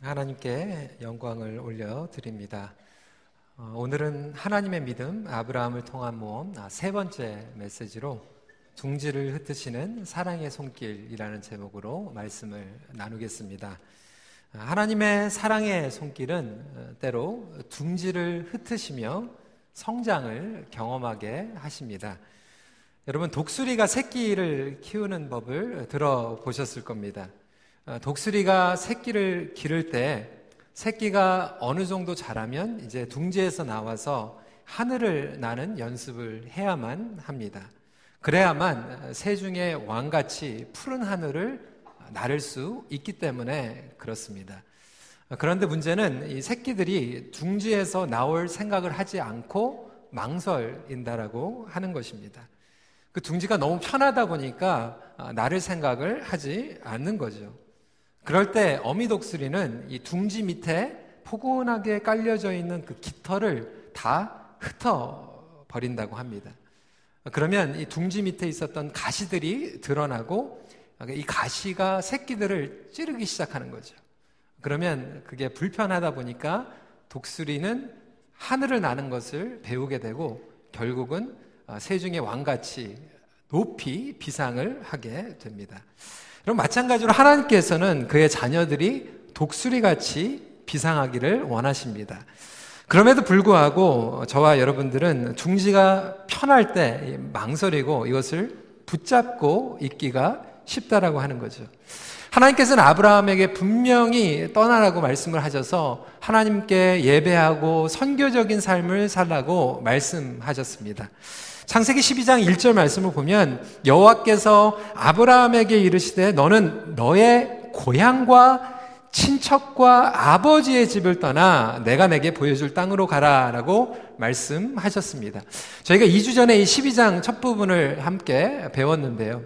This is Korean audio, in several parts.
하나님께 영광을 올려 드립니다. 어, 오늘은 하나님의 믿음 아브라함을 통한 모험 아, 세 번째 메시지로 둥지를 흩으시는 사랑의 손길이라는 제목으로 말씀을 나누겠습니다. 아, 하나님의 사랑의 손길은 어, 때로 둥지를 흩으시며 성장을 경험하게 하십니다. 여러분 독수리가 새끼를 키우는 법을 들어보셨을 겁니다. 어, 독수리가 새끼를 기를 때 새끼가 어느 정도 자라면 이제 둥지에서 나와서 하늘을 나는 연습을 해야만 합니다. 그래야만 새중의 왕같이 푸른 하늘을 나를 수 있기 때문에 그렇습니다. 그런데 문제는 이 새끼들이 둥지에서 나올 생각을 하지 않고 망설인다라고 하는 것입니다. 그 둥지가 너무 편하다 보니까 나를 생각을 하지 않는 거죠. 그럴 때 어미 독수리는 이 둥지 밑에 포근하게 깔려져 있는 그 깃털을 다 흩어 버린다고 합니다. 그러면 이 둥지 밑에 있었던 가시들이 드러나고 이 가시가 새끼들을 찌르기 시작하는 거죠. 그러면 그게 불편하다 보니까 독수리는 하늘을 나는 것을 배우게 되고 결국은 세중의 왕같이 높이 비상을 하게 됩니다. 그럼 마찬가지로 하나님께서는 그의 자녀들이 독수리 같이 비상하기를 원하십니다. 그럼에도 불구하고 저와 여러분들은 둥지가 편할 때 망설이고 이것을 붙잡고 있기가 쉽다라고 하는 거죠. 하나님께서는 아브라함에게 분명히 떠나라고 말씀을 하셔서 하나님께 예배하고 선교적인 삶을 살라고 말씀하셨습니다. 창세기 12장 1절 말씀을 보면 여호와께서 아브라함에게 이르시되 너는 너의 고향과 친척과 아버지의 집을 떠나 내가 내게 보여줄 땅으로 가라 라고 말씀하셨습니다. 저희가 2주 전에 이 12장 첫 부분을 함께 배웠는데요.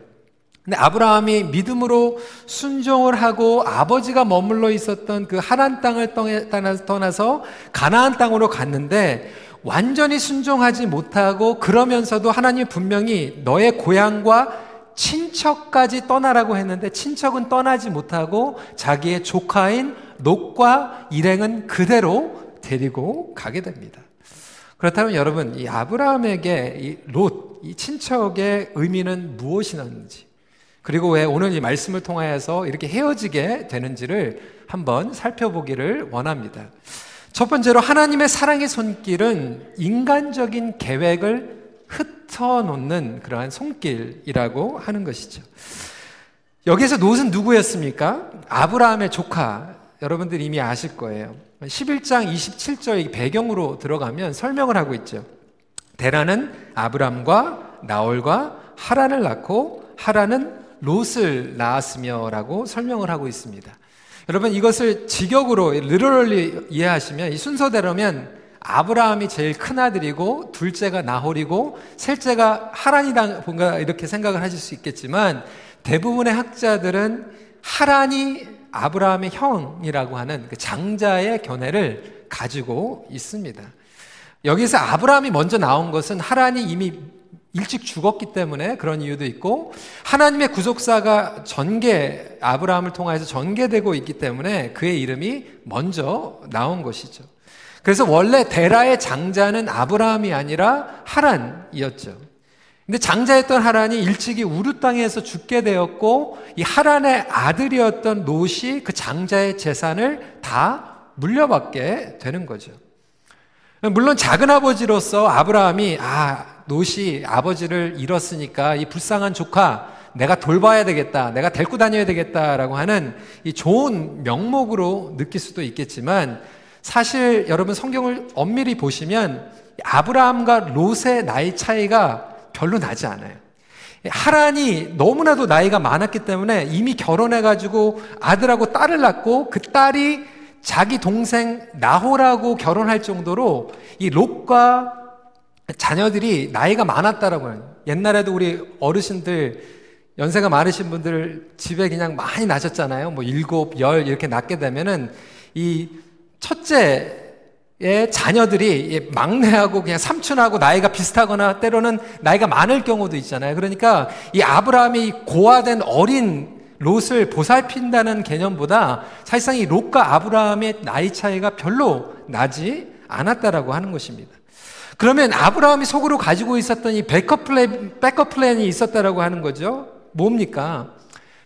근데 아브라함이 믿음으로 순종을 하고 아버지가 머물러 있었던 그 하란 땅을 떠나서 가나안 땅으로 갔는데 완전히 순종하지 못하고 그러면서도 하나님 분명히 너의 고향과 친척까지 떠나라고 했는데 친척은 떠나지 못하고 자기의 조카인 롯과 일행은 그대로 데리고 가게 됩니다. 그렇다면 여러분, 이 아브라함에게 이 롯, 이 친척의 의미는 무엇이었는지, 그리고 왜 오늘 이 말씀을 통하여서 이렇게 헤어지게 되는지를 한번 살펴보기를 원합니다. 첫 번째로 하나님의 사랑의 손길은 인간적인 계획을 흩어놓는 그러한 손길이라고 하는 것이죠. 여기서 롯은 누구였습니까? 아브라함의 조카. 여러분들 이미 아실 거예요. 11장 27절 배경으로 들어가면 설명을 하고 있죠. 데라는 아브람과 나올과 하란을 낳고 하란은 롯을 낳았으며라고 설명을 하고 있습니다. 여러분 이것을 직역으로 리얼리 이해하시면 이 순서대로면 아브라함이 제일 큰 아들이고 둘째가 나홀이고 셋째가 하란이다 뭔가 이렇게 생각을 하실 수 있겠지만 대부분의 학자들은 하란이 아브라함의 형이라고 하는 그 장자의 견해를 가지고 있습니다. 여기서 아브라함이 먼저 나온 것은 하란이 이미 일찍 죽었기 때문에 그런 이유도 있고 하나님의 구속사가 전개 아브라함을 통해서 전개되고 있기 때문에 그의 이름이 먼저 나온 것이죠. 그래서 원래 데라의 장자는 아브라함이 아니라 하란이었죠. 근데 장자였던 하란이 일찍이 우르 땅에서 죽게 되었고 이 하란의 아들이었던 롯이 그 장자의 재산을 다 물려받게 되는 거죠. 물론 작은 아버지로서 아브라함이 아 롯이 아버지를 잃었으니까 이 불쌍한 조카 내가 돌봐야 되겠다, 내가 데리고 다녀야 되겠다라고 하는 이 좋은 명목으로 느낄 수도 있겠지만 사실 여러분 성경을 엄밀히 보시면 아브라함과 롯의 나이 차이가 별로 나지 않아요. 하란이 너무나도 나이가 많았기 때문에 이미 결혼해가지고 아들하고 딸을 낳고 그 딸이 자기 동생 나호라고 결혼할 정도로 이 롯과 자녀들이 나이가 많았다라고 해요. 옛날에도 우리 어르신들 연세가 많으신 분들 집에 그냥 많이 나셨잖아요. 뭐 일곱, 열 이렇게 낳게 되면은 이 첫째의 자녀들이 막내하고 그냥 삼촌하고 나이가 비슷하거나 때로는 나이가 많을 경우도 있잖아요. 그러니까 이 아브라함이 고아된 어린 롯을 보살핀다는 개념보다 사실상 이 롯과 아브라함의 나이 차이가 별로 나지 않았다라고 하는 것입니다. 그러면 아브라함이 속으로 가지고 있었던 이 backup plan, backup plan이 있었다라고 하는 거죠. 뭡니까?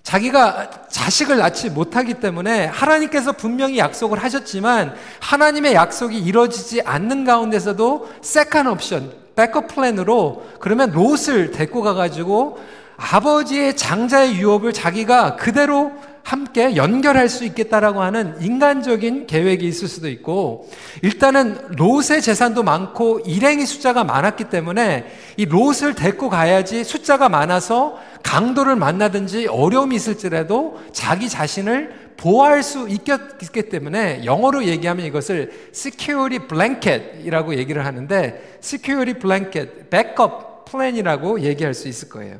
자기가 자식을 낳지 못하기 때문에 하나님께서 분명히 약속을 하셨지만 하나님의 약속이 이루어지지 않는 가운데서도 second option, backup plan으로 그러면 롯을 데리고 가가지고 아버지의 장자의 유업을 자기가 그대로 함께 연결할 수 있겠다라고 하는 인간적인 계획이 있을 수도 있고 일단은 롯의 재산도 많고 일행의 숫자가 많았기 때문에 이 롯을 데리고 가야지 숫자가 많아서 강도를 만나든지 어려움이 있을지라도 자기 자신을 보호할 수 있기 때문에 영어로 얘기하면 이것을 security blanket이라고 얘기를 하는데 security blanket, backup plan이라고 얘기할 수 있을 거예요.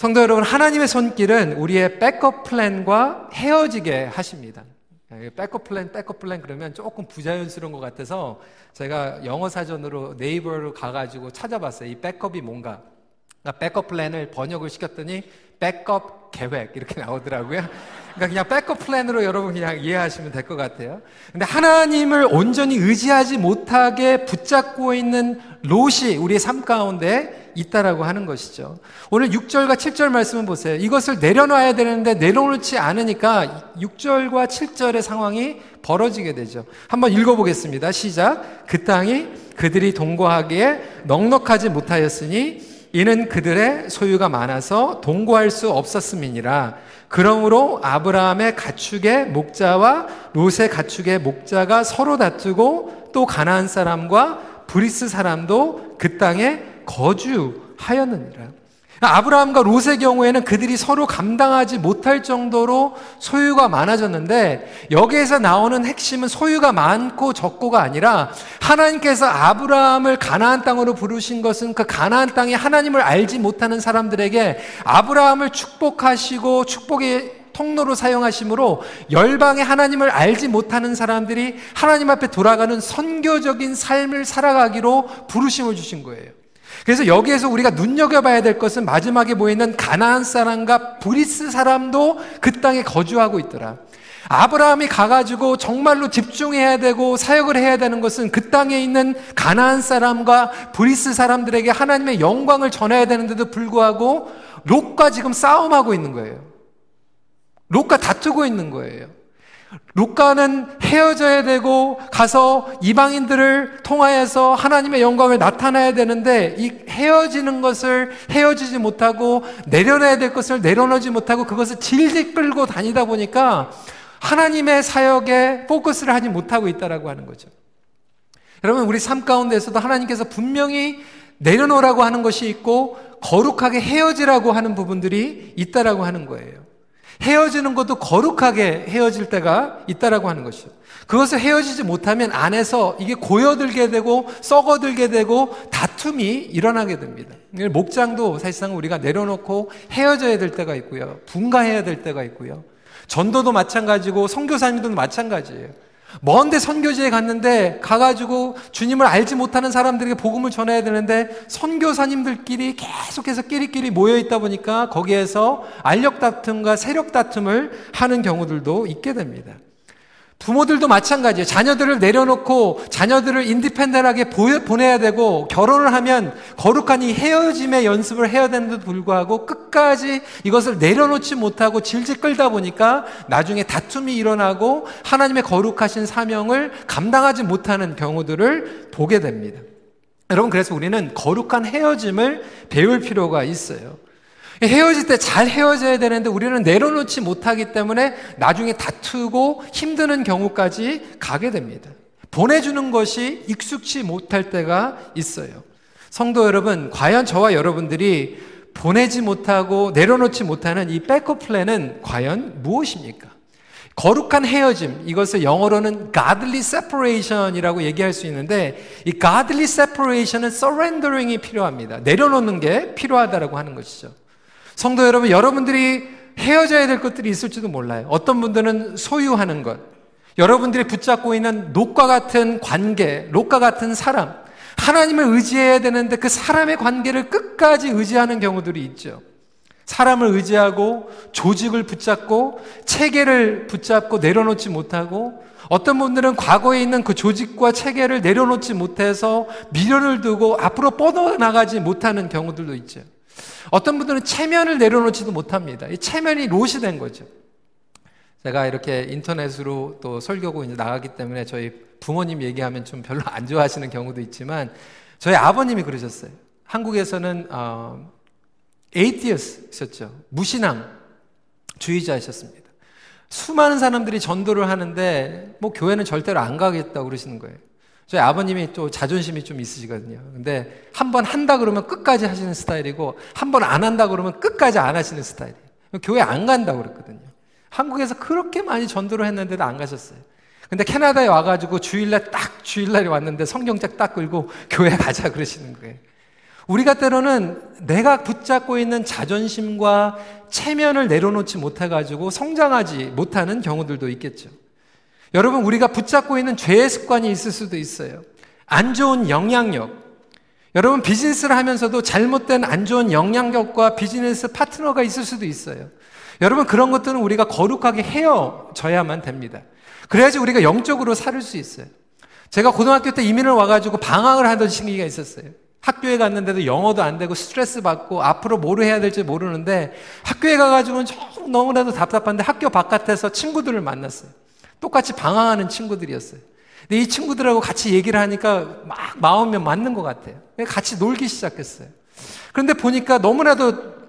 성도 여러분, 하나님의 손길은 우리의 backup plan과 헤어지게 하십니다. backup plan, backup plan 그러면 조금 부자연스러운 것 같아서 제가 영어 사전으로 네이버로 가가지고 찾아봤어요. 이 backup이 뭔가. backup plan을 번역을 시켰더니 백업 계획 이렇게 나오더라고요. 그러니까 그냥 backup plan으로 여러분 그냥 이해하시면 될 것 같아요. 근데 하나님을 온전히 의지하지 못하게 붙잡고 있는 롯이 우리의 삶 가운데 있다라고 하는 것이죠. 오늘 6절과 7절 말씀을 보세요. 이것을 내려놔야 되는데 내려놓지 않으니까 6절과 7절의 상황이 벌어지게 되죠. 한번 읽어보겠습니다. 시작. 그 땅이 그들이 동거하기에 넉넉하지 못하였으니 이는 그들의 소유가 많아서 동거할 수 없었음이니라. 그러므로 아브라함의 가축의 목자와 롯의 가축의 목자가 서로 다투고 또 가나안 사람과 브리스 사람도 그 땅에 거주하였느니라. 아브라함과 롯의 경우에는 그들이 서로 감당하지 못할 정도로 소유가 많아졌는데 여기에서 나오는 핵심은 소유가 많고 적고가 아니라 하나님께서 아브라함을 가나안 땅으로 부르신 것은 그 가나안 땅에 하나님을 알지 못하는 사람들에게 아브라함을 축복하시고 축복의 통로로 사용하심으로 열방의 하나님을 알지 못하는 사람들이 하나님 앞에 돌아가는 선교적인 삶을 살아가기로 부르심을 주신 거예요. 그래서 여기에서 우리가 눈여겨봐야 될 것은 마지막에 보이는 가나안 사람과 브리스 사람도 그 땅에 거주하고 있더라. 아브라함이 가가지고 정말로 집중해야 되고 사역을 해야 되는 것은 그 땅에 있는 가나안 사람과 브리스 사람들에게 하나님의 영광을 전해야 되는데도 불구하고 롯과 지금 싸움하고 있는 거예요. 롯과 다투고 있는 거예요. 루카는 헤어져야 되고 가서 이방인들을 통하여서 하나님의 영광을 나타내야 되는데 이 헤어지는 것을 헤어지지 못하고 내려놔야 될 것을 내려놓지 못하고 그것을 질질 끌고 다니다 보니까 하나님의 사역에 포커스를 하지 못하고 있다라고 하는 거죠. 여러분 우리 삶 가운데서도 하나님께서 분명히 내려놓으라고 하는 것이 있고 거룩하게 헤어지라고 하는 부분들이 있다라고 하는 거예요. 헤어지는 것도 거룩하게 헤어질 때가 있다라고 하는 것이죠. 그것을 헤어지지 못하면 안에서 이게 고여들게 되고 썩어들게 되고 다툼이 일어나게 됩니다. 목장도 사실상 우리가 내려놓고 헤어져야 될 때가 있고요. 분가해야 될 때가 있고요. 전도도 마찬가지고 성교사님도 마찬가지예요. 먼데 선교지에 갔는데 가가지고 주님을 알지 못하는 사람들에게 복음을 전해야 되는데 선교사님들끼리 계속해서 끼리끼리 모여 있다 보니까 거기에서 알력 다툼과 세력 다툼을 하는 경우들도 있게 됩니다. 부모들도 마찬가지예요. 자녀들을 내려놓고 자녀들을 인디펜던하게 보내야 되고 결혼을 하면 거룩한 이 헤어짐의 연습을 해야 되는데도 불구하고 끝까지 이것을 내려놓지 못하고 질질 끌다 보니까 나중에 다툼이 일어나고 하나님의 거룩하신 사명을 감당하지 못하는 경우들을 보게 됩니다. 여러분 그래서 우리는 거룩한 헤어짐을 배울 필요가 있어요. 헤어질 때 잘 헤어져야 되는데 우리는 내려놓지 못하기 때문에 나중에 다투고 힘드는 경우까지 가게 됩니다. 보내주는 것이 익숙치 못할 때가 있어요. 성도 여러분, 과연 저와 여러분들이 보내지 못하고 내려놓지 못하는 이 백업 플랜은 과연 무엇입니까? 거룩한 헤어짐, 이것을 영어로는 godly separation이라고 얘기할 수 있는데, 이 godly separation은 surrendering이 필요합니다. 내려놓는 게 필요하다라고 하는 것이죠. 성도 여러분, 여러분들이 헤어져야 될 것들이 있을지도 몰라요. 어떤 분들은 소유하는 것, 여러분들이 붙잡고 있는 녹과 같은 관계, 녹과 같은 사람, 하나님을 의지해야 되는데 그 사람의 관계를 끝까지 의지하는 경우들이 있죠. 사람을 의지하고 조직을 붙잡고 체계를 붙잡고 내려놓지 못하고 어떤 분들은 과거에 있는 그 조직과 체계를 내려놓지 못해서 미련을 두고 앞으로 뻗어나가지 못하는 경우들도 있죠. 어떤 분들은 체면을 내려놓지도 못합니다. 이 체면이 롯이 된 거죠. 제가 이렇게 인터넷으로 또 설교고 이제 나가기 때문에 저희 부모님 얘기하면 좀 별로 안 좋아하시는 경우도 있지만 저희 아버님이 그러셨어요. 한국에서는 어, 에이티어스셨죠. 무신앙 주의자이셨습니다. 수많은 사람들이 전도를 하는데 뭐 교회는 절대로 안 가겠다고 그러시는 거예요. 저희 아버님이 또 자존심이 좀 있으시거든요. 근데 한 번 한다 그러면 끝까지 하시는 스타일이고 한 번 안 한다 그러면 끝까지 안 하시는 스타일이에요. 교회 안 간다고 그랬거든요. 한국에서 그렇게 많이 전도를 했는데도 안 가셨어요. 근데 캐나다에 와가지고 주일날 딱 주일날이 왔는데 성경책 딱 끌고 교회 가자 그러시는 거예요. 우리가 때로는 내가 붙잡고 있는 자존심과 체면을 내려놓지 못해가지고 성장하지 못하는 경우들도 있겠죠. 여러분, 우리가 붙잡고 있는 죄의 습관이 있을 수도 있어요. 안 좋은 영향력. 여러분, 비즈니스를 하면서도 잘못된 안 좋은 영향력과 비즈니스 파트너가 있을 수도 있어요. 여러분, 그런 것들은 우리가 거룩하게 헤어져야만 됩니다. 그래야지 우리가 영적으로 살을 수 있어요. 제가 고등학교 때 이민을 와가지고 방황을 하던 시기가 있었어요. 학교에 갔는데도 영어도 안 되고 스트레스 받고 앞으로 뭐를 해야 될지 모르는데 학교에 가가지고는 너무나도 답답한데 학교 바깥에서 친구들을 만났어요. 똑같이 방황하는 친구들이었어요. 근데 이 친구들하고 같이 얘기를 하니까 막 마음이 맞는 것 같아요. 같이 놀기 시작했어요. 그런데 보니까 너무나도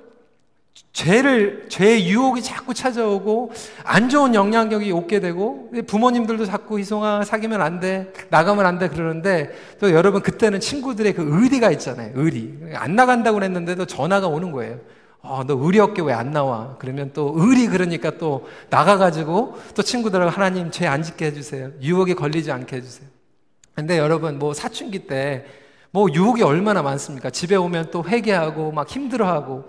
죄를, 죄의 유혹이 자꾸 찾아오고, 안 좋은 영향력이 오게 되고, 부모님들도 자꾸 희송아, 사귀면 안 돼, 나가면 안 돼, 그러는데, 또 여러분, 그때는 친구들의 그 의리가 있잖아요, 의리. 안 나간다고 그랬는데도 전화가 오는 거예요. 어, 너 의리 없게 왜 안 나와? 그러면 또 의리 그러니까 또 나가가지고 또 친구들하고 하나님 죄 안 짓게 해주세요. 유혹에 걸리지 않게 해주세요. 근데 여러분, 뭐 사춘기 때, 뭐 유혹이 얼마나 많습니까? 집에 오면 또 회개하고 막 힘들어하고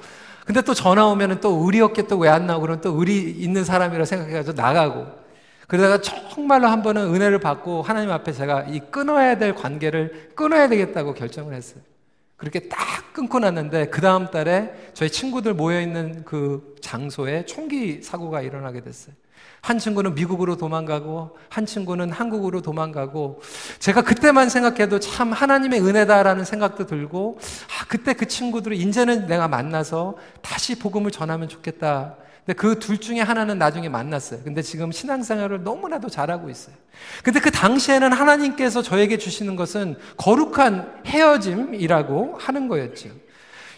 근데 또 전화 오면은 또 의리 없게 또 왜 안 나오고 그러면 또 의리 있는 사람이라 생각해가지고 나가고 그러다가 정말로 한 번은 은혜를 받고 하나님 앞에 제가 이 끊어야 될 관계를 끊어야 되겠다고 결정을 했어요. 그렇게 딱 끊고 났는데 그 다음 달에 저희 친구들 모여 있는 그 장소에 총기 사고가 일어나게 됐어요. 한 친구는 미국으로 도망가고 한 친구는 한국으로 도망가고 제가 그때만 생각해도 참 하나님의 은혜다라는 생각도 들고 아 그때 그 친구들을 이제는 내가 만나서 다시 복음을 전하면 좋겠다. 근데 그 둘 중에 하나는 나중에 만났어요. 근데 지금 신앙생활을 너무나도 잘하고 있어요. 근데 그 당시에는 하나님께서 저에게 주시는 것은 거룩한 헤어짐이라고 하는 거였죠.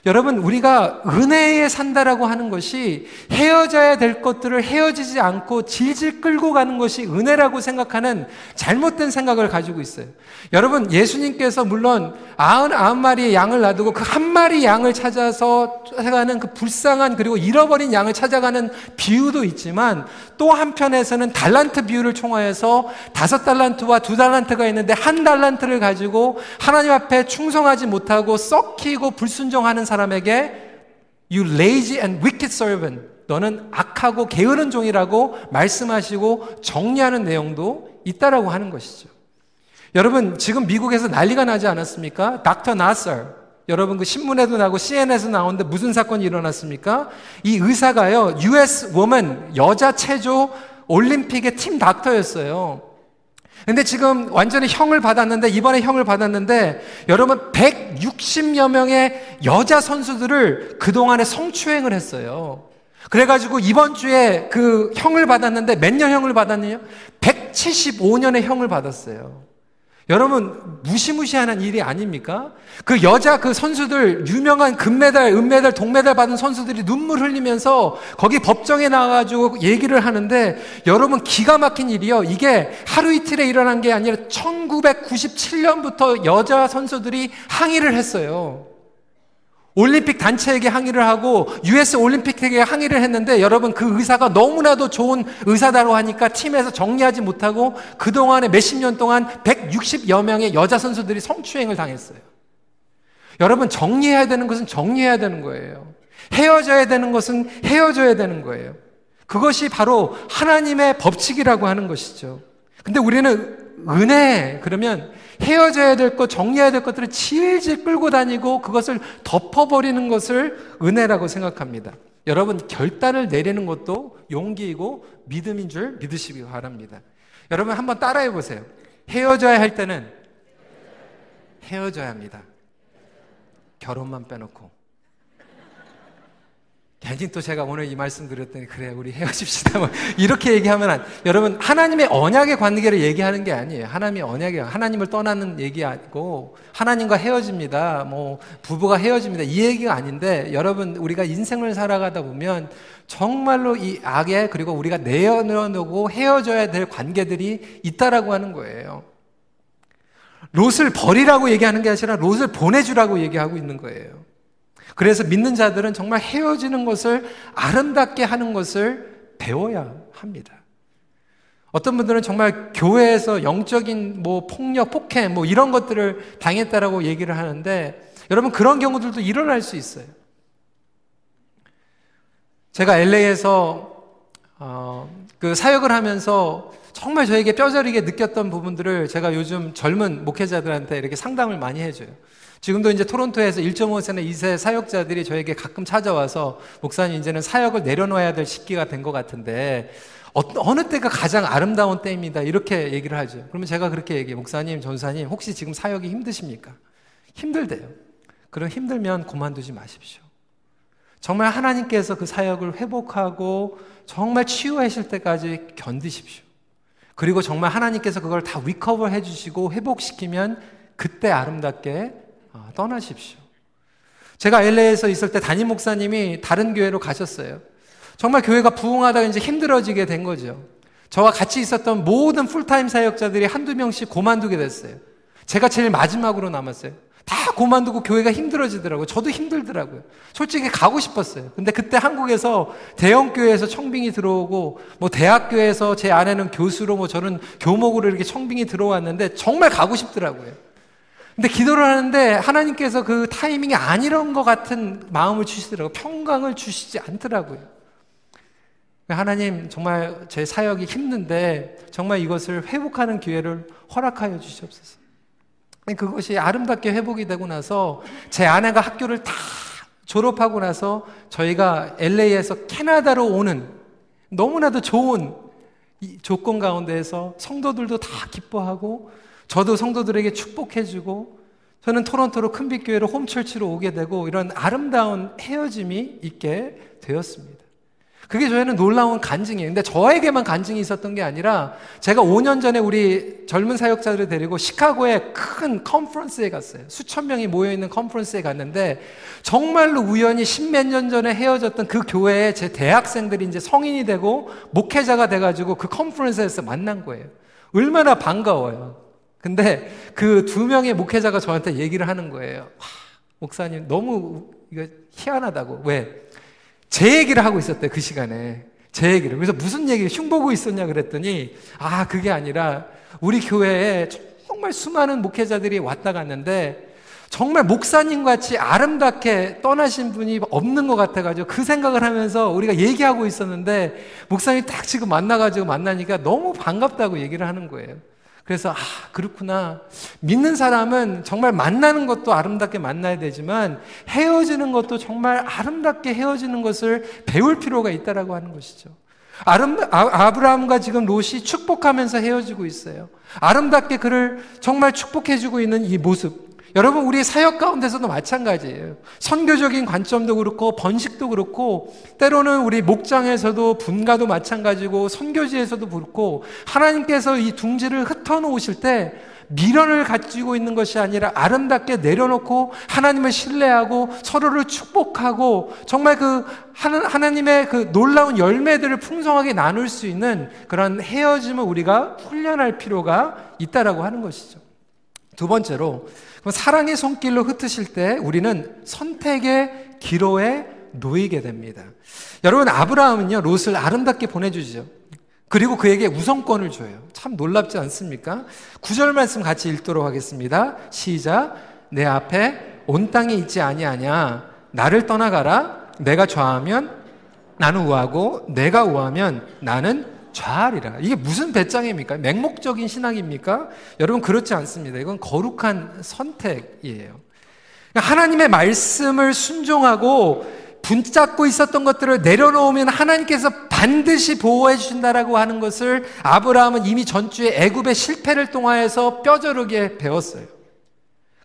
여러분, 우리가 은혜에 산다라고 하는 것이 헤어져야 될 것들을 헤어지지 않고 질질 끌고 가는 것이 은혜라고 생각하는 잘못된 생각을 가지고 있어요. 여러분, 예수님께서 물론 아흔 아홉 마리의 양을 놔두고 그 한 마리 양을 찾아서 찾아가는 그 불쌍한 그리고 잃어버린 양을 찾아가는 비유도 있지만 또 한편에서는 달란트 비유를 총하여서 다섯 달란트와 두 달란트가 있는데 한 달란트를 가지고 하나님 앞에 충성하지 못하고 썩히고 불순종하는 사람에게 You lazy and wicked servant. 너는 악하고 게으른 종이라고 말씀하시고 정리하는 내용도 있다라고 하는 것이죠. 여러분, 지금 미국에서 난리가 나지 않았습니까? 닥터 나설. 여러분 그 신문에도 나고 CNN에서 나오는데 무슨 사건이 일어났습니까? 이 의사가요, US woman, 여자 체조 올림픽의 팀 닥터였어요. 근데 지금 완전히 형을 받았는데, 이번에 형을 받았는데, 여러분 160여 명의 여자 선수들을 그동안에 성추행을 했어요. 그래가지고 이번 주에 그 형을 받았는데 몇 년 형을 받았느냐? 175년의 형을 받았어요. 여러분 무시무시한 일이 아닙니까? 그 여자 그 선수들 유명한 금메달, 은메달, 동메달 받은 선수들이 눈물 흘리면서 거기 법정에 나와가지고 얘기를 하는데 여러분 기가 막힌 일이요. 이게 하루 이틀에 일어난 게 아니라 1997년부터 여자 선수들이 항의를 했어요. 올림픽 단체에게 항의를 하고 US 올림픽에게 항의를 했는데 여러분 그 의사가 너무나도 좋은 의사다고 하니까 팀에서 정리하지 못하고 그동안에 몇십 년 동안 160여 명의 여자 선수들이 성추행을 당했어요. 여러분 정리해야 되는 것은 정리해야 되는 거예요. 헤어져야 되는 것은 헤어져야 되는 거예요. 그것이 바로 하나님의 법칙이라고 하는 것이죠. 근데 우리는 은혜 그러면 헤어져야 될 것, 정리해야 될 것들을 질질 끌고 다니고 그것을 덮어버리는 것을 은혜라고 생각합니다. 여러분 결단을 내리는 것도 용기이고 믿음인 줄 믿으시기 바랍니다. 여러분 한번 따라해 보세요. 헤어져야 할 때는 헤어져야 합니다. 결혼만 빼놓고. 괜히 또 제가 오늘 이 말씀 드렸더니 그래 우리 헤어집시다 뭐 이렇게 얘기하면 안, 여러분 하나님의 언약의 관계를 얘기하는 게 아니에요. 하나님의 언약이 하나님을 떠나는 얘기 아니고 하나님과 헤어집니다. 뭐 부부가 헤어집니다. 이 얘기가 아닌데 여러분 우리가 인생을 살아가다 보면 정말로 이 악에 그리고 우리가 내어놓고 헤어져야 될 관계들이 있다라고 하는 거예요. 롯을 버리라고 얘기하는 게 아니라 롯을 보내주라고 얘기하고 있는 거예요 그래서 믿는 자들은 정말 헤어지는 것을 아름답게 하는 것을 배워야 합니다. 어떤 분들은 정말 교회에서 영적인 뭐 폭력, 폭행 뭐 이런 것들을 당했다라고 얘기를 하는데 여러분 그런 경우들도 일어날 수 있어요. 제가 LA에서 어, 그 사역을 하면서 정말 저에게 뼈저리게 느꼈던 부분들을 제가 요즘 젊은 목회자들한테 이렇게 상담을 많이 해줘요. 지금도 이제 토론토에서 1.5세나 2세 사역자들이 저에게 가끔 찾아와서 목사님 이제는 사역을 내려놓아야 될 시기가 된 것 같은데 어느 때가 가장 아름다운 때입니다. 이렇게 얘기를 하죠. 그러면 제가 그렇게 얘기해요. 목사님, 전사님, 혹시 지금 사역이 힘드십니까? 힘들대요. 그럼 힘들면 그만두지 마십시오. 정말 하나님께서 그 사역을 회복하고 정말 치유하실 때까지 견디십시오. 그리고 정말 하나님께서 그걸 다 recover 해주시고 회복시키면 그때 아름답게 아, 떠나십시오. 제가 LA에서 있을 때 담임 목사님이 다른 교회로 가셨어요. 정말 교회가 부흥하다가 이제 힘들어지게 된 거죠. 저와 같이 있었던 모든 풀타임 사역자들이 한두 명씩 고만두게 됐어요. 제가 제일 마지막으로 남았어요. 다 고만두고 교회가 힘들어지더라고요. 저도 힘들더라고요. 솔직히 가고 싶었어요. 근데 그때 한국에서 대형교회에서 청빙이 들어오고, 뭐 대학교에서 제 아내는 교수로 뭐 저는 교목으로 이렇게 청빙이 들어왔는데 정말 가고 싶더라고요. 근데 기도를 하는데 하나님께서 그 타이밍이 아니런 것 같은 마음을 주시더라고요. 평강을 주시지 않더라고요. 하나님 정말 제 사역이 힘든데 정말 이것을 회복하는 기회를 허락하여 주시옵소서. 그것이 아름답게 회복이 되고 나서 제 아내가 학교를 다 졸업하고 나서 저희가 LA에서 캐나다로 오는 너무나도 좋은 조건 가운데에서 성도들도 다 기뻐하고 저도 성도들에게 축복해주고 저는 토론토로 큰빛교회로 홈철치로 오게 되고 이런 아름다운 헤어짐이 있게 되었습니다. 그게 저희는 놀라운 간증이에요. 근데 저에게만 간증이 있었던 게 아니라 제가 5년 전에 우리 젊은 사역자들을 데리고 시카고의 큰 컨퍼런스에 갔어요. 수천 명이 모여있는 컨퍼런스에 갔는데 정말로 우연히 십몇 년 전에 헤어졌던 그 교회에 제 대학생들이 이제 성인이 되고 목회자가 돼가지고 그 컨퍼런스에서 만난 거예요. 얼마나 반가워요. 근데 그 두 명의 목회자가 저한테 얘기를 하는 거예요. 와, 목사님 너무 이거 희한하다고. 왜? 제 얘기를 하고 있었대 그 시간에. 제 얘기를. 그래서 무슨 얘기 흉보고 있었냐 그랬더니 아 그게 아니라 우리 교회에 정말 수많은 목회자들이 왔다 갔는데 정말 목사님 같이 아름답게 떠나신 분이 없는 것 같아가지고 그 생각을 하면서 우리가 얘기하고 있었는데 목사님 딱 지금 만나가지고 만나니까 너무 반갑다고 얘기를 하는 거예요. 그래서 아 그렇구나 믿는 사람은 정말 만나는 것도 아름답게 만나야 되지만 헤어지는 것도 정말 아름답게 헤어지는 것을 배울 필요가 있다라고 하는 것이죠. 아름 아, 아브라함과 지금 롯이 축복하면서 헤어지고 있어요. 아름답게 그를 정말 축복해주고 있는 이 모습. 여러분, 우리 사역 가운데서도 마찬가지예요. 선교적인 관점도 그렇고, 번식도 그렇고, 때로는 우리 목장에서도 분가도 마찬가지고, 선교지에서도 그렇고, 하나님께서 이 둥지를 흩어놓으실 때, 미련을 가지고 있는 것이 아니라 아름답게 내려놓고 하나님을 신뢰하고 서로를 축복하고 정말 그 하나님의 그 놀라운 열매들을 풍성하게 나눌 수 있는 그런 헤어짐을 우리가 훈련할 필요가 있다라고 하는 것이죠. 두 번째로 사랑의 손길로 흩으실 때 우리는 선택의 기로에 놓이게 됩니다. 여러분 아브라함은요 롯을 아름답게 보내주죠. 그리고 그에게 우선권을 줘요. 참 놀랍지 않습니까? 구절 말씀 같이 읽도록 하겠습니다. 시작. 내 앞에 온 땅에 있지 아니하냐. 나를 떠나가라. 내가 좌하면 나는 우하고 내가 우하면 나는 좌하리라. 이게 무슨 배짱입니까? 맹목적인 신앙입니까? 여러분 그렇지 않습니다. 이건 거룩한 선택이에요. 하나님의 말씀을 순종하고 붙잡고 있었던 것들을 내려놓으면 하나님께서 반드시 보호해 주신다라고 하는 것을 아브라함은 이미 전주에 애굽의 실패를 통하여서 뼈저르게 배웠어요.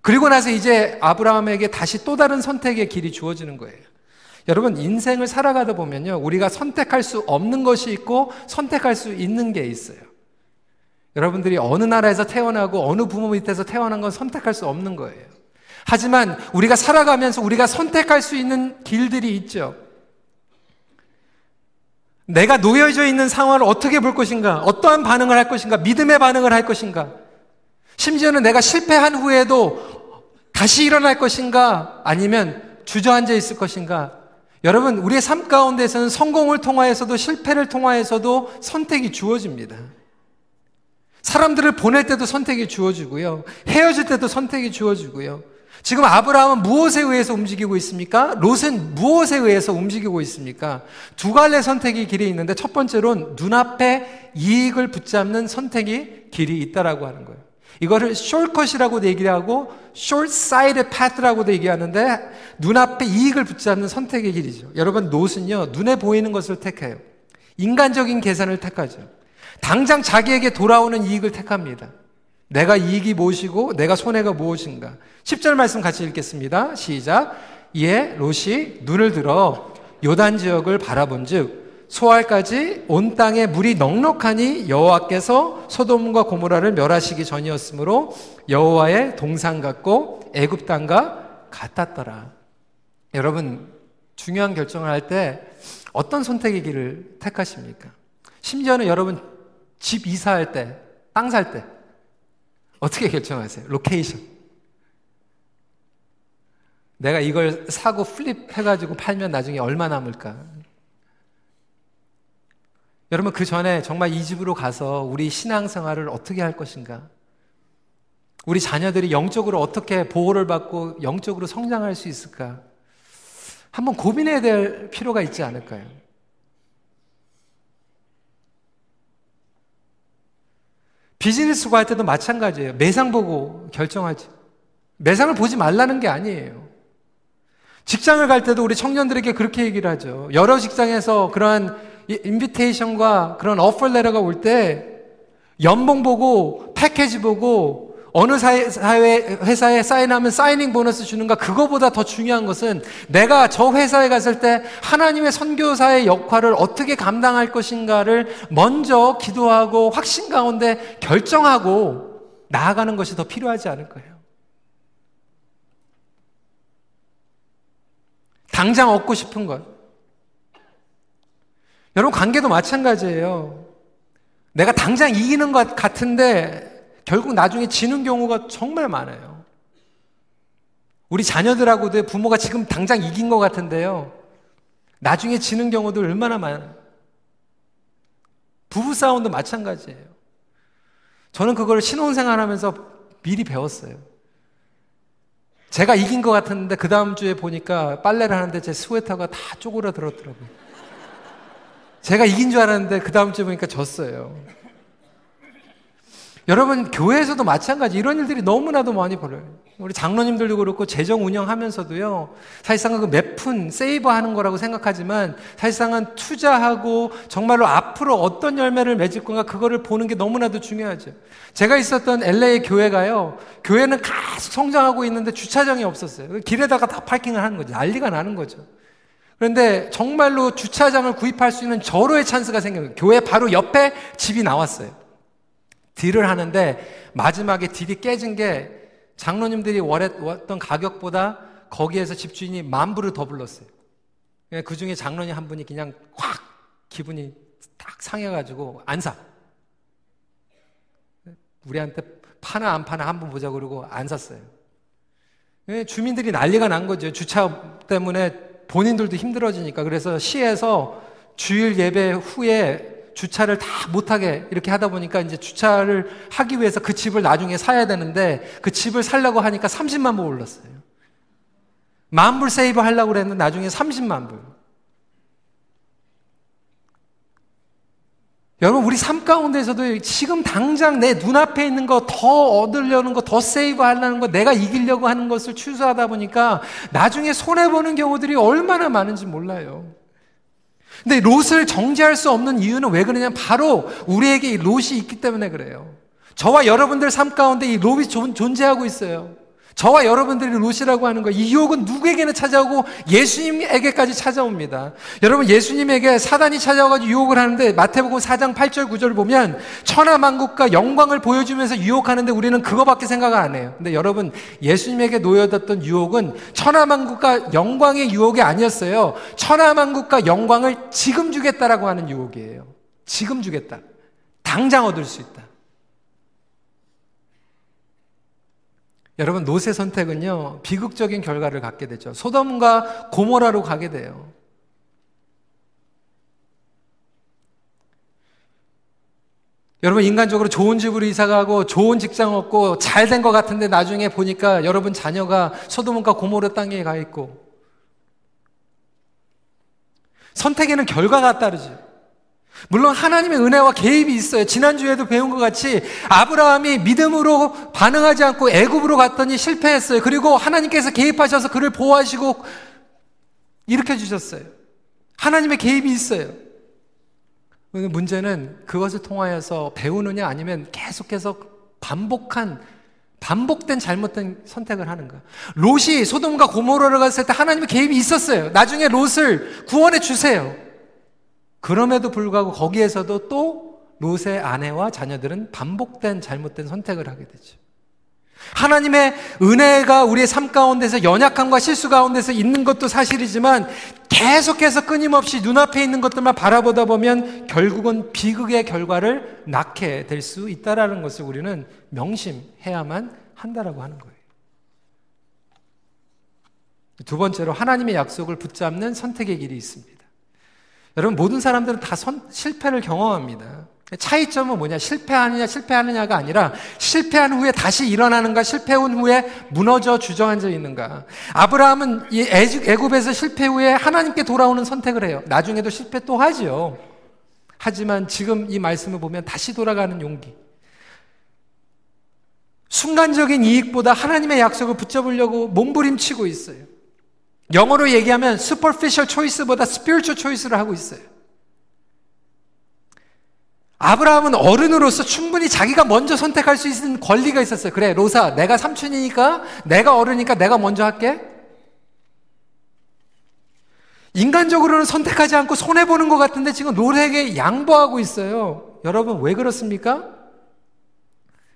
그리고 나서 이제 아브라함에게 다시 또 다른 선택의 길이 주어지는 거예요. 여러분, 인생을 살아가다 보면요. 우리가 선택할 수 없는 것이 있고 선택할 수 있는 게 있어요. 여러분들이 어느 나라에서 태어나고 어느 부모 밑에서 태어난 건 선택할 수 없는 거예요. 하지만 우리가 살아가면서 우리가 선택할 수 있는 길들이 있죠. 내가 놓여져 있는 상황을 어떻게 볼 것인가? 어떠한 반응을 할 것인가? 믿음의 반응을 할 것인가? 심지어는 내가 실패한 후에도 다시 일어날 것인가? 아니면 주저앉아 있을 것인가? 여러분, 우리의 삶 가운데서는 성공을 통하여서도 실패를 통하여서도 선택이 주어집니다. 사람들을 보낼 때도 선택이 주어지고요. 헤어질 때도 선택이 주어지고요. 지금 아브라함은 무엇에 의해서 움직이고 있습니까? 롯은 무엇에 의해서 움직이고 있습니까? 두 갈래 선택의 길이 있는데 첫 번째로는 눈앞에 이익을 붙잡는 선택의 길이 있다라고 하는 거예요. 이거를 shortcut이라고도 얘기하고 short-sighted path라고도 얘기하는데 눈앞에 이익을 붙잡는 선택의 길이죠. 여러분 롯은요 눈에 보이는 것을 택해요. 인간적인 계산을 택하죠. 당장 자기에게 돌아오는 이익을 택합니다. 내가 이익이 무엇이고 내가 손해가 무엇인가. 10절 말씀 같이 읽겠습니다. 시작. 이에 롯이 눈을 들어 요단 지역을 바라본즉 소알까지 온 땅에 물이 넉넉하니 여호와께서 소돔과 고모라를 멸하시기 전이었으므로 여호와의 동상 같고 애굽 땅과 같았더라. 여러분 중요한 결정을 할 때 어떤 길을 택하십니까? 심지어는 여러분 집 이사할 때, 땅 살 때, 어떻게 결정하세요? location. 내가 이걸 사고 flip 해가지고 팔면 나중에 얼마 남을까? 여러분, 그 전에 정말 이 집으로 가서 우리 신앙생활을 어떻게 할 것인가? 우리 자녀들이 영적으로 어떻게 보호를 받고 영적으로 성장할 수 있을까? 한번 고민해야 될 필요가 있지 않을까요? 비즈니스 구할 때도 마찬가지예요. 매상 보고 결정하지. 매상을 보지 말라는 게 아니에요. 직장을 갈 때도 우리 청년들에게 그렇게 얘기를 하죠. 여러 직장에서 그러한 인비테이션과 그런 어퍼 레터가 올 때 연봉 보고 패키지 보고 어느 사회, 사회, 회사에 사인하면 사이닝 보너스 주는가 그거보다 더 중요한 것은 내가 저 회사에 갔을 때 하나님의 선교사의 역할을 어떻게 감당할 것인가를 먼저 기도하고 확신 가운데 결정하고 나아가는 것이 더 필요하지 않을 거예요. 당장 얻고 싶은 것. 여러분 관계도 마찬가지예요. 내가 당장 이기는 것 같은데 결국 나중에 지는 경우가 정말 많아요. 우리 자녀들하고도 부모가 지금 당장 이긴 것 같은데요. 나중에 지는 경우도 얼마나 많아요. 부부싸움도 마찬가지예요. 저는 그걸 신혼생활 하면서 미리 배웠어요. 제가 이긴 것 같았는데 그 다음 주에 보니까 빨래를 하는데 제 스웨터가 다 쪼그라들었더라고요. 제가 이긴 줄 알았는데 그 다음 주에 보니까 졌어요. 여러분, 교회에서도 마찬가지 이런 일들이 너무나도 많이 벌어요. 우리 장로님들도 그렇고 재정 운영하면서도요, 사실상은 그 몇푼 세이브 하는 거라고 생각하지만 사실상은 투자하고 정말로 앞으로 어떤 열매를 맺을 건가 그거를 보는 게 너무나도 중요하죠. 제가 있었던 LA 교회가요, 교회는 계속 성장하고 있는데 주차장이 없었어요. 길에다가 다 파킹을 하는 거죠. 난리가 나는 거죠. 그런데 정말로 주차장을 구입할 수 있는 절호의 찬스가 생겨요. 교회 바로 옆에 집이 나왔어요. 딜을 하는데 마지막에 딜이 깨진 게 장로님들이 원했던 가격보다 거기에서 집주인이 만 불을 더 불렀어요. 그 중에 장로님 한 분이 그냥 확 기분이 딱 상해가지고 안 사. 우리한테 파나 안 파나 한번 보자 그러고 안 샀어요. 주민들이 난리가 난 거죠. 주차 때문에 본인들도 힘들어지니까. 그래서 시에서 주일 예배 후에 주차를 다 못하게 이렇게 하다 보니까 이제 주차를 하기 위해서 그 집을 나중에 사야 되는데 그 집을 살려고 하니까 30만 불 올랐어요. 만불 세이브 하려고 그랬는데 나중에 30만 불. 여러분, 우리 삶 가운데서도 지금 당장 내 눈앞에 있는 거 더 얻으려는 거, 더 세이브 하려는 거, 내가 이기려고 하는 것을 취소하다 보니까 나중에 손해보는 경우들이 얼마나 많은지 몰라요. 근데 롯을 정지할 수 없는 이유는 왜 그러냐면 바로 우리에게 이 롯이 있기 때문에 그래요. 저와 여러분들 삶 가운데 이 롯이 존재하고 있어요. 저와 여러분들이 롯이라고 하는 거, 이 유혹은 누구에게나 찾아오고 예수님에게까지 찾아옵니다. 여러분, 예수님에게 사단이 찾아와가지고 유혹을 하는데 마태복음 4장 8절 9절을 보면 천하만국과 영광을 보여주면서 유혹하는데 우리는 그거밖에 생각을 안 해요. 근데 여러분, 예수님에게 놓여졌던 유혹은 천하만국과 영광의 유혹이 아니었어요. 천하만국과 영광을 지금 주겠다라고 하는 유혹이에요. 지금 주겠다. 당장 얻을 수 있다. 여러분 노세 선택은요 비극적인 결과를 갖게 되죠. 소돔과 고모라로 가게 돼요. 여러분 인간적으로 좋은 집으로 이사 가고 좋은 직장 얻고 잘 된 것 같은데 나중에 보니까 여러분 자녀가 소돔과 고모라 땅에 가 있고 선택에는 결과가 따르지. 물론 하나님의 은혜와 개입이 있어요. 지난주에도 배운 것 같이 아브라함이 믿음으로 반응하지 않고 애굽으로 갔더니 실패했어요. 그리고 하나님께서 개입하셔서 그를 보호하시고 일으켜 주셨어요. 하나님의 개입이 있어요. 문제는 그것을 통하여서 배우느냐 아니면 계속해서 반복한 반복된 잘못된 선택을 하는가. 롯이 소돔과 고모로를 갔을 때 하나님의 개입이 있었어요. 나중에 롯을 구원해 주세요. 그럼에도 불구하고 거기에서도 또 롯의 아내와 자녀들은 반복된 잘못된 선택을 하게 되죠. 하나님의 은혜가 우리의 삶 가운데서 연약함과 실수 가운데서 있는 것도 사실이지만 계속해서 끊임없이 눈앞에 있는 것들만 바라보다 보면 결국은 비극의 결과를 낳게 될 수 있다라는 것을 우리는 명심해야만 한다라고 하는 거예요. 두 번째로 하나님의 약속을 붙잡는 선택의 길이 있습니다. 여러분 모든 사람들은 다 선, 실패를 경험합니다. 차이점은 뭐냐? 실패하느냐, 실패하느냐가 아니라 실패한 후에 다시 일어나는가, 실패한 후에 무너져 주저앉아 있는가. 아브라함은 이 애굽에서 실패 후에 하나님께 돌아오는 선택을 해요. 나중에도 실패 또 하지요. 하지만 지금 이 말씀을 보면 다시 돌아가는 용기. 순간적인 이익보다 하나님의 약속을 붙잡으려고 몸부림치고 있어요. 영어로 얘기하면 superficial choice보다 spiritual choice를 하고 있어요. 아브라함은 어른으로서 충분히 자기가 먼저 선택할 수 있는 권리가 있었어요. 그래, 로사, 내가 삼촌이니까, 내가 어른이니까 내가 먼저 할게. 인간적으로는 선택하지 않고 손해보는 것 같은데 지금 롤에게 양보하고 있어요. 여러분, 왜 그렇습니까?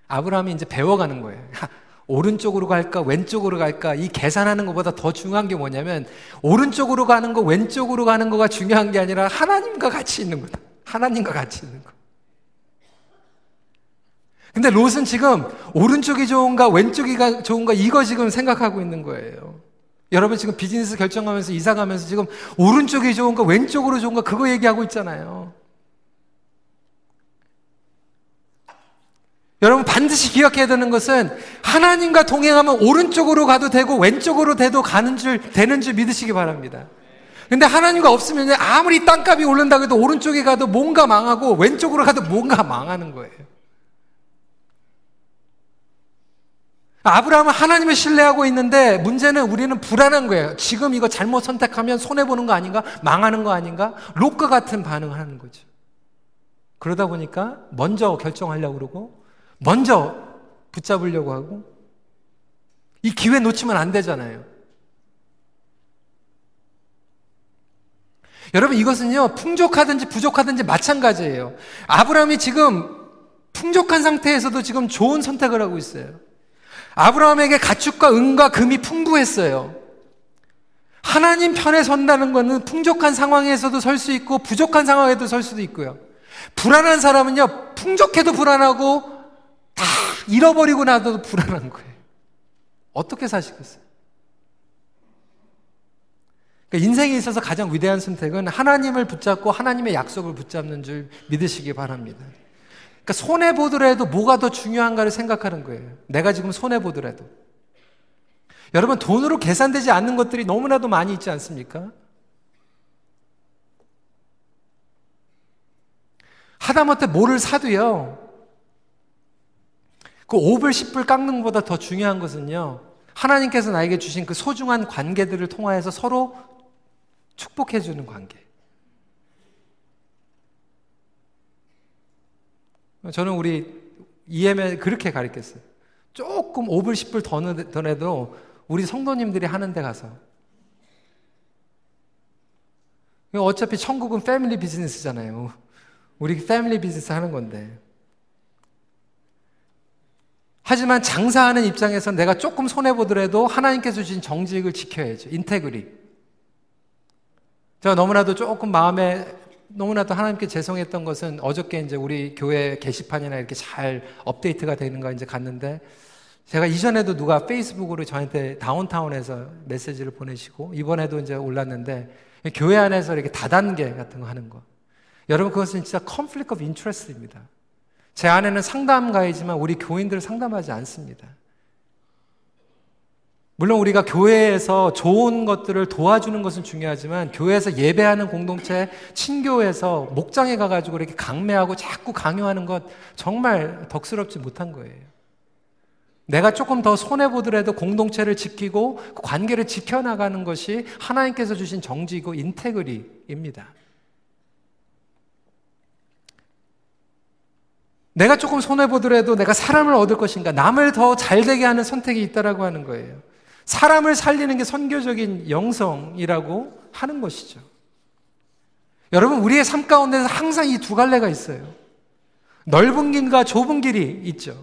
아브라함이 이제 배워가는 거예요. 오른쪽으로 갈까 왼쪽으로 갈까 이 계산하는 것보다 더 중요한 게 뭐냐면 오른쪽으로 가는 거 왼쪽으로 가는 거가 중요한 게 아니라 하나님과 같이 있는 거다. 하나님과 같이 있는 거. 근데 롯은 지금 오른쪽이 좋은가 왼쪽이 좋은가 이거 지금 생각하고 있는 거예요. 여러분 지금 비즈니스 결정하면서 이사 가면서 지금 오른쪽이 좋은가 왼쪽으로 좋은가 그거 얘기하고 있잖아요. 여러분 반드시 기억해야 되는 것은 하나님과 동행하면 오른쪽으로 가도 되고 왼쪽으로 돼도 가는 줄 되는 줄 믿으시기 바랍니다. 근데 하나님과 없으면 아무리 땅값이 오른다고 해도 오른쪽에 가도 뭔가 망하고 왼쪽으로 가도 뭔가 망하는 거예요. 아브라함은 하나님을 신뢰하고 있는데 문제는 우리는 불안한 거예요. 지금 이거 잘못 선택하면 손해보는 거 아닌가? 망하는 거 아닌가? 롯과 같은 반응을 하는 거죠. 그러다 보니까 먼저 결정하려고 그러고 먼저 붙잡으려고 하고 이 기회 놓치면 안 되잖아요. 여러분 이것은요 풍족하든지 부족하든지 마찬가지예요. 아브라함이 지금 풍족한 상태에서도 지금 좋은 선택을 하고 있어요. 아브라함에게 가축과 은과 금이 풍부했어요. 하나님 편에 선다는 것은 풍족한 상황에서도 설 수 있고 부족한 상황에도 설 수도 있고요. 불안한 사람은요 풍족해도 불안하고 다 잃어버리고 나도 불안한 거예요. 어떻게 사시겠어요? 그러니까 인생에 있어서 가장 위대한 선택은 하나님을 붙잡고 하나님의 약속을 붙잡는 줄 믿으시기 바랍니다. 그러니까 손해보더라도 뭐가 더 중요한가를 생각하는 거예요. 내가 지금 손해보더라도. 여러분, 돈으로 계산되지 않는 것들이 너무나도 많이 있지 않습니까? 하다못해 뭐를 사도요. 그 5불, 10불 깎는 것보다 더 중요한 것은요. 하나님께서 나에게 주신 그 소중한 관계들을 통하여서 서로 축복해 주는 관계. 저는 우리 EM에 그렇게 가르쳤어요. 조금 5불, 10불 더 내도 우리 성도님들이 하는 데 가서. 어차피 천국은 패밀리 비즈니스잖아요. 우리 패밀리 비즈니스 하는 건데. 하지만 장사하는 입장에서 내가 조금 손해보더라도 하나님께서 주신 정직을 지켜야죠. 인테그리. 제가 너무나도 조금 마음에 너무나도 하나님께 죄송했던 것은 어저께 이제 우리 교회 게시판이나 이렇게 잘 업데이트가 되는 거 이제 갔는데 제가 이전에도 누가 페이스북으로 저한테 다운타운에서 메시지를 보내시고 이번에도 이제 올랐는데 교회 안에서 이렇게 다단계 같은 거 하는 거. 여러분 그것은 진짜 conflict of interest입니다. 제 아내는 상담가이지만 우리 교인들을 상담하지 않습니다. 물론 우리가 교회에서 좋은 것들을 도와주는 것은 중요하지만 교회에서 예배하는 공동체, 친교에서 목장에 가가지고 이렇게 강매하고 자꾸 강요하는 것 정말 덕스럽지 못한 거예요. 내가 조금 더 손해보더라도 공동체를 지키고 관계를 지켜나가는 것이 하나님께서 주신 정지이고 인테그리입니다. 내가 조금 손해보더라도 내가 사람을 얻을 것인가, 남을 더 잘되게 하는 선택이 있다라고 하는 거예요. 사람을 살리는 게 선교적인 영성이라고 하는 것이죠. 여러분, 우리의 삶 가운데서 항상 이 두 갈래가 있어요. 넓은 길과 좁은 길이 있죠.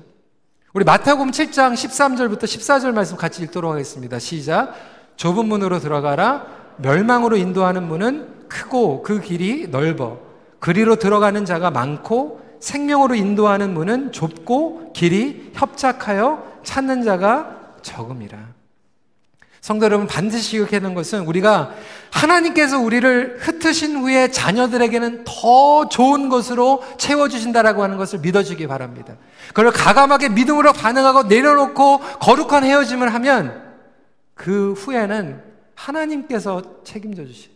우리 마태복음 7장 13절부터 14절 말씀 같이 읽도록 하겠습니다. 시작. 좁은 문으로 들어가라. 멸망으로 인도하는 문은 크고 그 길이 넓어. 그리로 들어가는 자가 많고 생명으로 인도하는 문은 좁고 길이 협착하여 찾는 자가 적음이라. 성도 여러분 반드시 기억해야 것은 우리가 하나님께서 우리를 흩으신 후에 자녀들에게는 더 좋은 것으로 채워주신다라고 하는 것을 믿어주기 바랍니다. 그걸 가감하게 믿음으로 반응하고 내려놓고 거룩한 헤어짐을 하면 그 후에는 하나님께서 책임져 주시.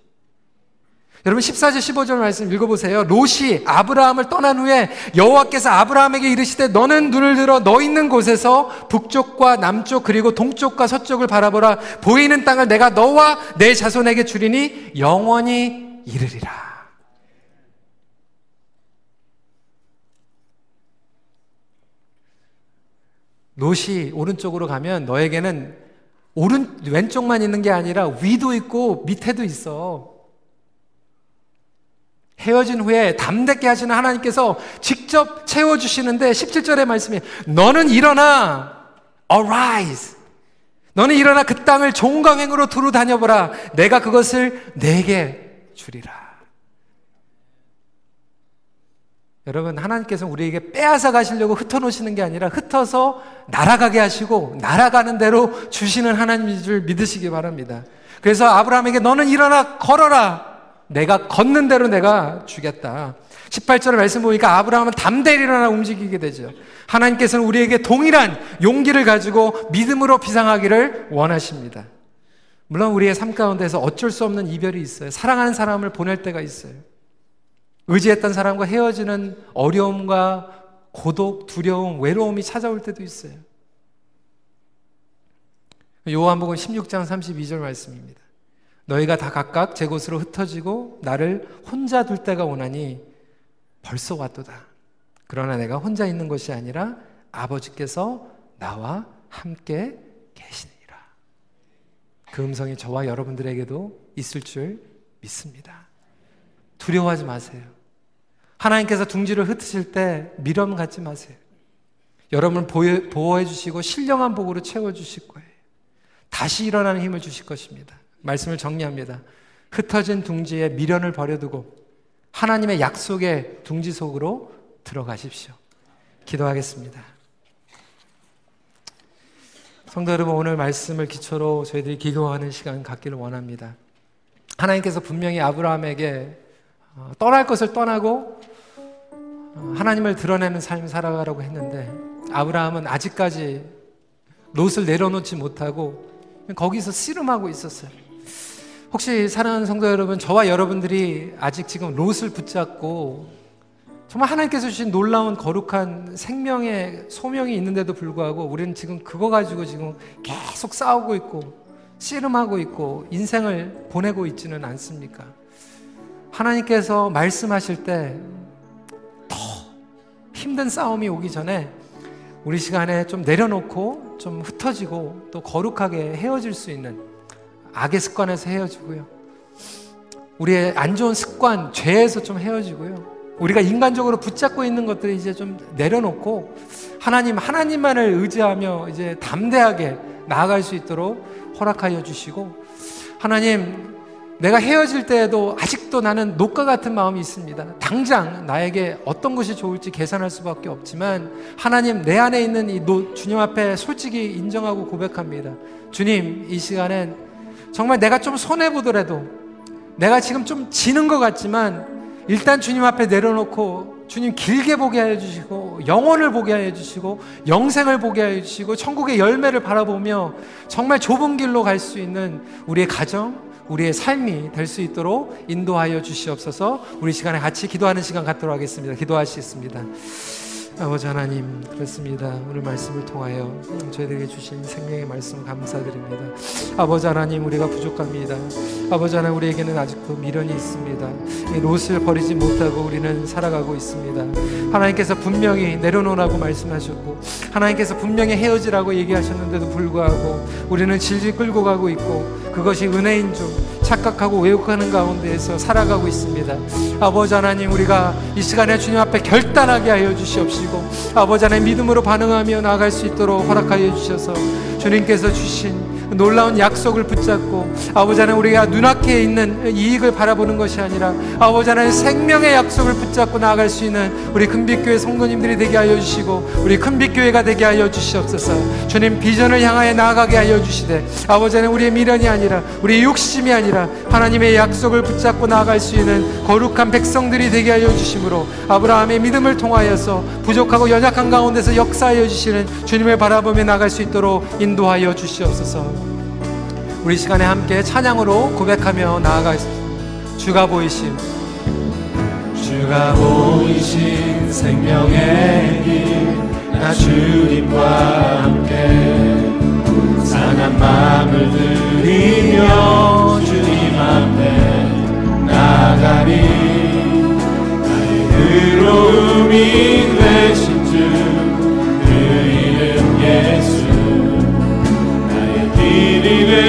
여러분 14절 15절 말씀 읽어보세요. 롯이 아브라함을 떠난 후에 여호와께서 아브라함에게 이르시되 너는 눈을 들어 너 있는 곳에서 북쪽과 남쪽 그리고 동쪽과 서쪽을 바라보라 보이는 땅을 내가 너와 내 자손에게 주리니 영원히 이르리라. 롯이 오른쪽으로 가면 너에게는 오른 왼쪽만 있는 게 아니라 위도 있고 밑에도 있어. 헤어진 후에 담대케 하시는 하나님께서 직접 채워주시는데 17절의 말씀이 너는 일어나 arise. 너는 일어나 그 땅을 종강행으로 두루 다녀보라. 내가 그것을 내게 주리라. 여러분 하나님께서 우리에게 빼앗아 가시려고 흩어놓으시는 게 아니라 흩어서 날아가게 하시고 날아가는 대로 주시는 하나님인 줄 믿으시기 바랍니다. 그래서 아브라함에게 너는 일어나 걸어라 내가 걷는 대로 내가 주겠다. 18절의 말씀 보니까 아브라함은 담대히 일어나 움직이게 되죠. 하나님께서는 우리에게 동일한 용기를 가지고 믿음으로 비상하기를 원하십니다. 물론 우리의 삶 가운데서 어쩔 수 없는 이별이 있어요. 사랑하는 사람을 보낼 때가 있어요. 의지했던 사람과 헤어지는 어려움과 고독, 두려움, 외로움이 찾아올 때도 있어요. 요한복음 16장 32절 말씀입니다. 너희가 다 각각 제 곳으로 흩어지고 나를 혼자 둘 때가 오나니 벌써 왔도다. 그러나 내가 혼자 있는 것이 아니라 아버지께서 나와 함께 계시니라. 그 음성이 저와 여러분들에게도 있을 줄 믿습니다. 두려워하지 마세요. 하나님께서 둥지를 흩으실 때 미련 갖지 마세요. 여러분을 보호해 주시고 신령한 복으로 채워 주실 거예요. 다시 일어나는 힘을 주실 것입니다. 말씀을 정리합니다. 흩어진 둥지에 미련을 버려두고 하나님의 약속의 둥지 속으로 들어가십시오. 기도하겠습니다. 성도 여러분, 오늘 말씀을 기초로 저희들이 기도하는 시간 갖기를 원합니다. 하나님께서 분명히 아브라함에게 어, 떠날 것을 떠나고 어, 하나님을 드러내는 삶을 살아가라고 했는데 아브라함은 아직까지 롯을 내려놓지 못하고 거기서 씨름하고 있었어요. 혹시 사랑하는 성도 여러분, 저와 여러분들이 아직 지금 롯을 붙잡고 정말 하나님께서 주신 놀라운 거룩한 생명의 소명이 있는데도 불구하고 우리는 지금 그거 가지고 지금 계속 싸우고 있고 씨름하고 있고 인생을 보내고 있지는 않습니까? 하나님께서 말씀하실 때 더 힘든 싸움이 오기 전에 우리 시간에 좀 내려놓고 좀 흩어지고 또 거룩하게 헤어질 수 있는 악의 습관에서 헤어지고요. 우리의 안 좋은 습관, 죄에서 좀 헤어지고요. 우리가 인간적으로 붙잡고 있는 것들을 이제 좀 내려놓고 하나님, 하나님만을 의지하며 이제 담대하게 나아갈 수 있도록 허락하여 주시고 하나님, 내가 헤어질 때에도 아직도 나는 녹과 같은 마음이 있습니다. 당장 나에게 어떤 것이 좋을지 계산할 수밖에 없지만 하나님 내 안에 있는 이 노, 주님 앞에 솔직히 인정하고 고백합니다. 주님 이 시간엔 정말 내가 좀 손해 보더라도 내가 지금 좀 지는 것 같지만 일단 주님 앞에 내려놓고 주님 길게 보게 하여 주시고 영혼을 보게 하여 주시고 영생을 보게 하여 주시고 천국의 열매를 바라보며 정말 좁은 길로 갈 수 있는 우리의 가정, 우리의 삶이 될 수 있도록 인도하여 주시옵소서. 우리 시간에 같이 기도하는 시간 갖도록 하겠습니다. 기도하시겠습니다. 아버지 하나님 그렇습니다. 오늘 말씀을 통하여 저희들에게 주신 생명의 말씀 감사드립니다. 아버지 하나님 우리가 부족합니다. 아버지 하나님 우리에게는 아직도 미련이 있습니다. 이 롯을 버리지 못하고 우리는 살아가고 있습니다. 하나님께서 분명히 내려놓으라고 말씀하셨고 하나님께서 분명히 헤어지라고 얘기하셨는데도 불구하고 우리는 질질 끌고 가고 있고 그것이 은혜인 줄 착각하고 왜곡하는 가운데에서 살아가고 있습니다. 아버지 하나님 우리가 이 시간에 주님 앞에 결단하게 하여 주시옵시고 아버지 하나님 믿음으로 반응하며 나아갈 수 있도록 허락하여 주셔서 주님께서 주신 놀라운 약속을 붙잡고 아버지 하나님 우리가 눈앞에 있는 이익을 바라보는 것이 아니라 아버지 하나님 생명의 약속을 붙잡고 나아갈 수 있는 우리 큰빛교회 성도님들이 되게 하여 주시고 우리 큰빛교회가 되게 하여 주시옵소서. 주님 비전을 향하여 나아가게 하여 주시되 아버지 하나님 우리의 미련이 아니라 우리의 욕심이 아니라 하나님의 약속을 붙잡고 나아갈 수 있는 거룩한 백성들이 되게 하여 주심으로 아브라함의 믿음을 통하여서 부족하고 연약한 가운데서 역사하여 주시는 주님을 바라보며 나갈 수 있도록 인도하여 주시옵소서 우리 시간에 함께 찬양으로 고백하며 나아가겠습니다. 주가 보이신 주가 보이신 생명의 길나 주님과 함께 상한 마음을 들이며 주님 앞에 나가리 나의 의로움이 되신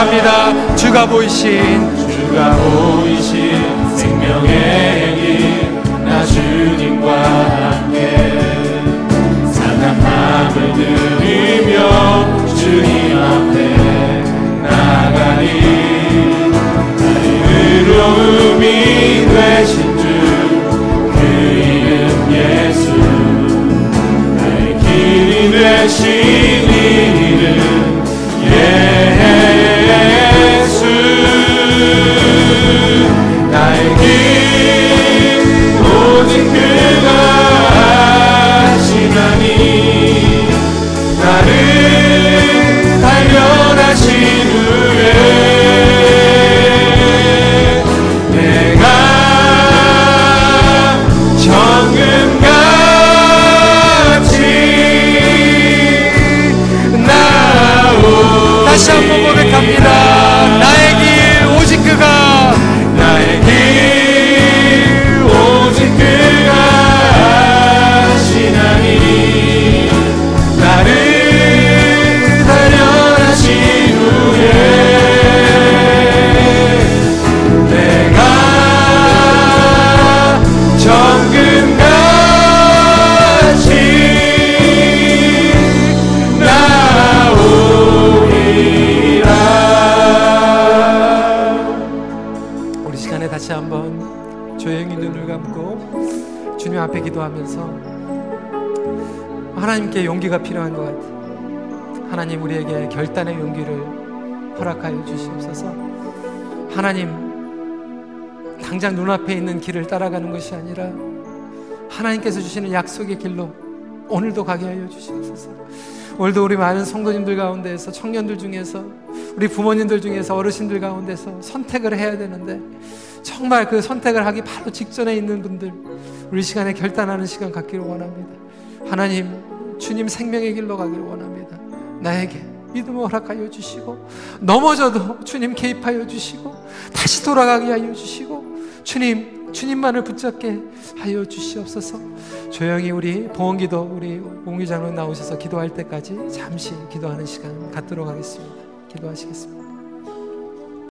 찬양합니다. 주가 보이신 주가 보이신 생명의 길, 나 주님과 함께 사랑함을 누리며 주님 앞에 나가리 나의 의로움이 되신 주 그 이름 예수 나의 길이 되신 감사합니다. 하나님께 용기가 필요한 것 같아요. 하나님 우리에게 결단의 용기를 허락하여 주시옵소서. 하나님 당장 눈앞에 있는 길을 따라가는 것이 아니라 하나님께서 주시는 약속의 길로 오늘도 가게 하여 주시옵소서. 오늘도 우리 많은 성도님들 가운데에서 청년들 중에서 우리 부모님들 중에서 어르신들 가운데서 선택을 해야 되는데 정말 그 선택을 하기 바로 직전에 있는 분들 우리 시간에 결단하는 시간 갖기를 원합니다. 하나님 주님 생명의 길로 가기를 원합니다. 나에게 믿음을 허락하여 주시고 넘어져도 주님 개입하여 주시고 다시 돌아가게 하여 주시고 주님 주님만을 붙잡게 하여 주시옵소서. 조용히 우리 보험기도 우리 옹기장로 나오셔서 기도할 때까지 잠시 기도하는 시간 갖도록 하겠습니다. 기도하시겠습니다.